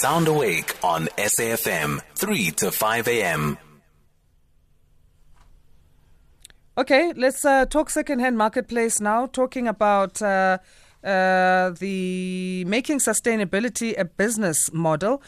Sound Awake on SAFM, 3 to 5 a.m. Okay, let's uh, talk second-hand marketplace now. Talking about uh, uh, the making sustainability a business model.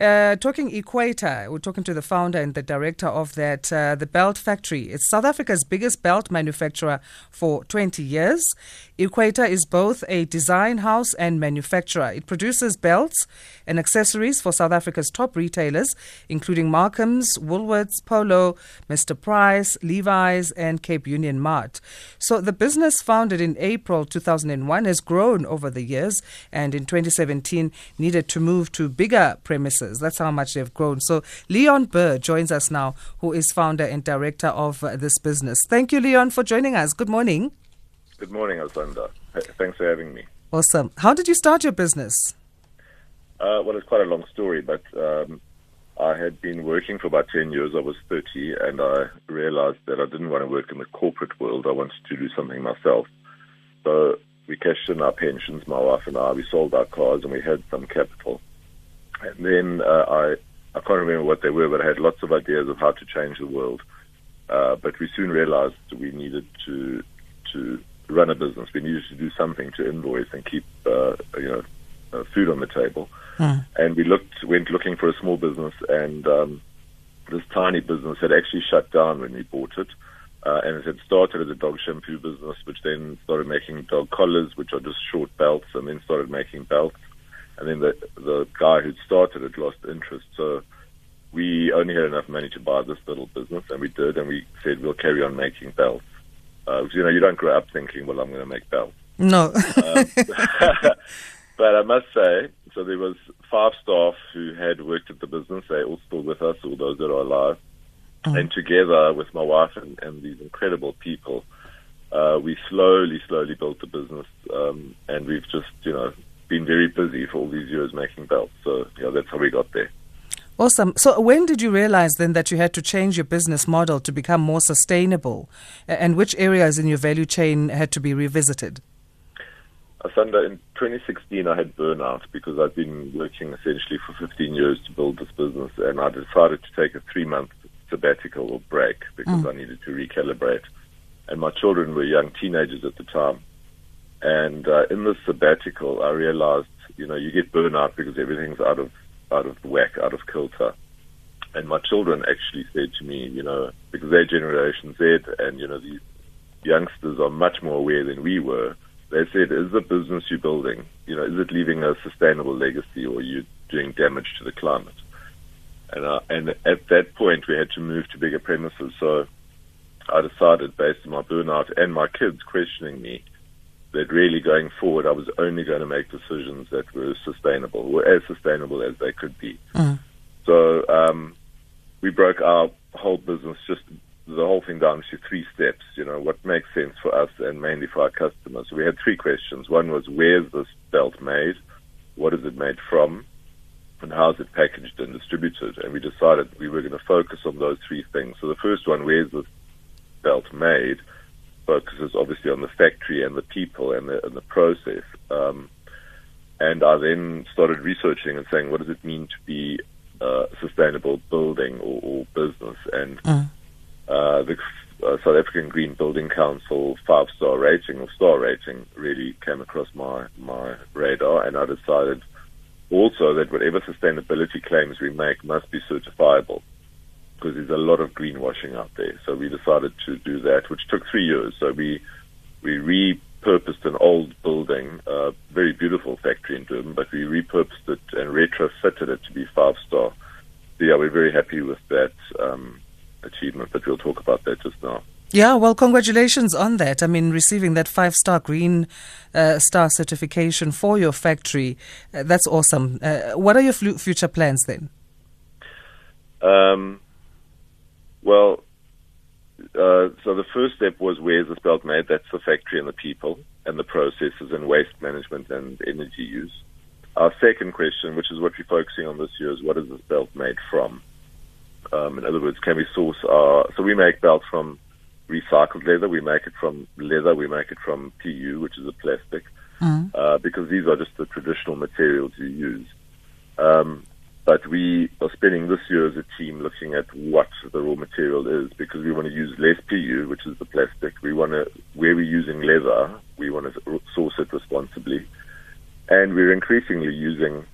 Uh, talking Equator, we're talking to the founder and the director of that, uh, the Belt Factory. It's South Africa's biggest belt manufacturer for 20 years. Equator is both a design house and manufacturer. It produces belts and accessories for South Africa's top retailers, including Markham's, Woolworths, Polo, Mr. Price, Levi's, and Cape Union Mart. So the business, founded in April 2001, has grown over the years and in 2017 needed to move to bigger premises businesses. That's how much they've grown. So Leon Buhr joins us now, who is founder and director of uh, this business. Thank you, Leon, for joining us. Good morning. Good morning, Alessandra. Thanks for having me. Awesome. How did you start your business? Uh, well, it's quite a long story, but um, I had been working for about 10 years. I was 30, and I realized that I didn't want to work in the corporate world. I wanted to do something myself. So we cashed in our pensions, my wife and I. We sold our cars, and we had some capital. And then uh, I I can't remember what they were, but I had lots of ideas of how to change the world. Uh, but we soon realized we needed to to run a business. We needed to do something to invoice and keep uh, you know uh, food on the table. Mm. And we looked went looking for a small business, and um, this tiny business had actually shut down when we bought it. Uh, and it had started as a dog shampoo business, which then started making dog collars, which are just short belts, and then started making belts and then the the guy who'd started it lost interest. So we only had enough money to buy this little business, and we did, and we said we'll carry on making belts. Uh, you know, you don't grow up thinking, well, I'm going to make belts. No. um, but I must say, so there was five staff who had worked at the business. They're all still with us, all those that are alive. Mm. And together with my wife and, and these incredible people, uh, we slowly, slowly built the business. Um, and we've just, you know, been very busy for all these years making belts. So, yeah, that's how we got there. Awesome. So, when did you realize then that you had to change your business model to become more sustainable? And which areas in your value chain had to be revisited? Asanda, in 2016, I had burnout because I'd been working essentially for 15 years to build this business, and I decided to take a three month sabbatical or break because mm. I needed to recalibrate. And my children were young teenagers at the time. And uh, in this sabbatical, I realized, you know, you get burnout because everything's out of out of whack, out of kilter. And my children actually said to me, you know, because they're Generation Z, and you know, these youngsters are much more aware than we were. They said, "Is the business you're building, you know, is it leaving a sustainable legacy, or are you doing damage to the climate?" And uh, and at that point, we had to move to bigger premises. So I decided, based on my burnout and my kids questioning me, that really going forward, I was only going to make decisions that were sustainable, were as sustainable as they could be. Mm. So um, we broke our whole business, just the whole thing down to three steps. You know, what makes sense for us and mainly for our customers. So we had three questions. One was, where's this belt made? What is it made from? And how is it packaged and distributed? And we decided we were going to focus on those three things. So the first one, where's this belt made? Focuses obviously on the factory and the people and the, and the process. Um, and I then started researching and saying, what does it mean to be a sustainable building or, or business? And mm. uh, the uh, South African Green Building Council five star rating or star rating really came across my, my radar, and I decided also that whatever sustainability claims we make must be certifiable because there's a lot of greenwashing out there. So we decided to do that, which took three years. So we we repurposed an old building, a very beautiful factory in Durban, but we repurposed it and retrofitted it to be five star. So yeah, we're very happy with that um, achievement, but we'll talk about that just now. Yeah, well, congratulations on that. I mean, receiving that five star green uh, star certification for your factory, uh, that's awesome. Uh, what are your future plans then? Um, well, uh, so the first step was where's this belt made? That's the factory and the people and the processes and waste management and energy use. Our second question, which is what we're focusing on this year, is what is this belt made from? Um, in other words, can we source our, so we make belts from recycled leather, we make it from leather, we make it from PU, which is a plastic, mm. uh, because these are just the traditional materials you use. Um, but we are spending this year as a team looking at what the raw material is because we want to use less PU, which is the plastic. We want to, where we're using leather, we want to source it responsibly. And we're increasingly using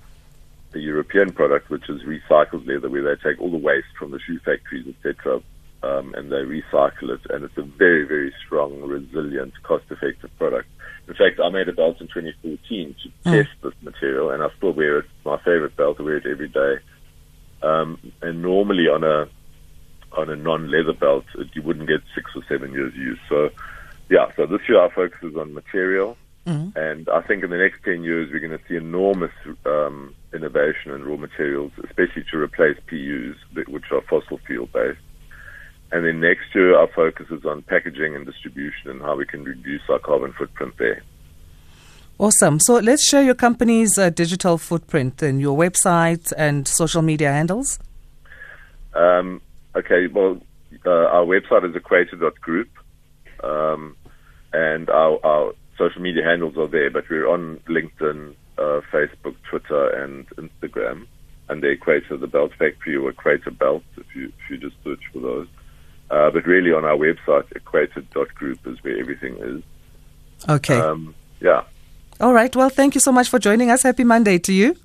the European product, which is recycled leather, where they take all the waste from the shoe factories, etc., um, and they recycle it. And it's a very, very strong, resilient, cost-effective product. In fact, I made a belt in 2014 to mm. test this material, and I still wear it. It's my favorite belt. I wear it every day. Um, and normally on a on a non-leather belt, you wouldn't get six or seven years use. So, yeah. So this year our focus is on material, mm-hmm. and I think in the next ten years we're going to see enormous um, innovation in raw materials, especially to replace PUs, which are fossil fuel based. And then next year, our focus is on packaging and distribution and how we can reduce our carbon footprint there. Awesome. So let's share your company's uh, digital footprint and your website and social media handles. Um, okay, well, uh, our website is equator.group, um, and our, our, social media handles are there, but we're on LinkedIn, uh, Facebook, Twitter, and Instagram, and the Equator, the Belt Factory, or Equator Belt, if you, if you just search for those. Uh, but really, on our website, equator.group is where everything is. Okay. Um, yeah. All right. Well, thank you so much for joining us. Happy Monday to you.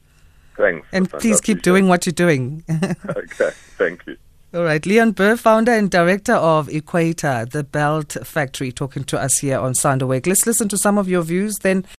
Thanks. And please keep doing what you're doing. okay. Thank you. All right. Leon Buhr, founder and director of Equator, the belt factory, talking to us here on Sound Awake. Let's listen to some of your views then.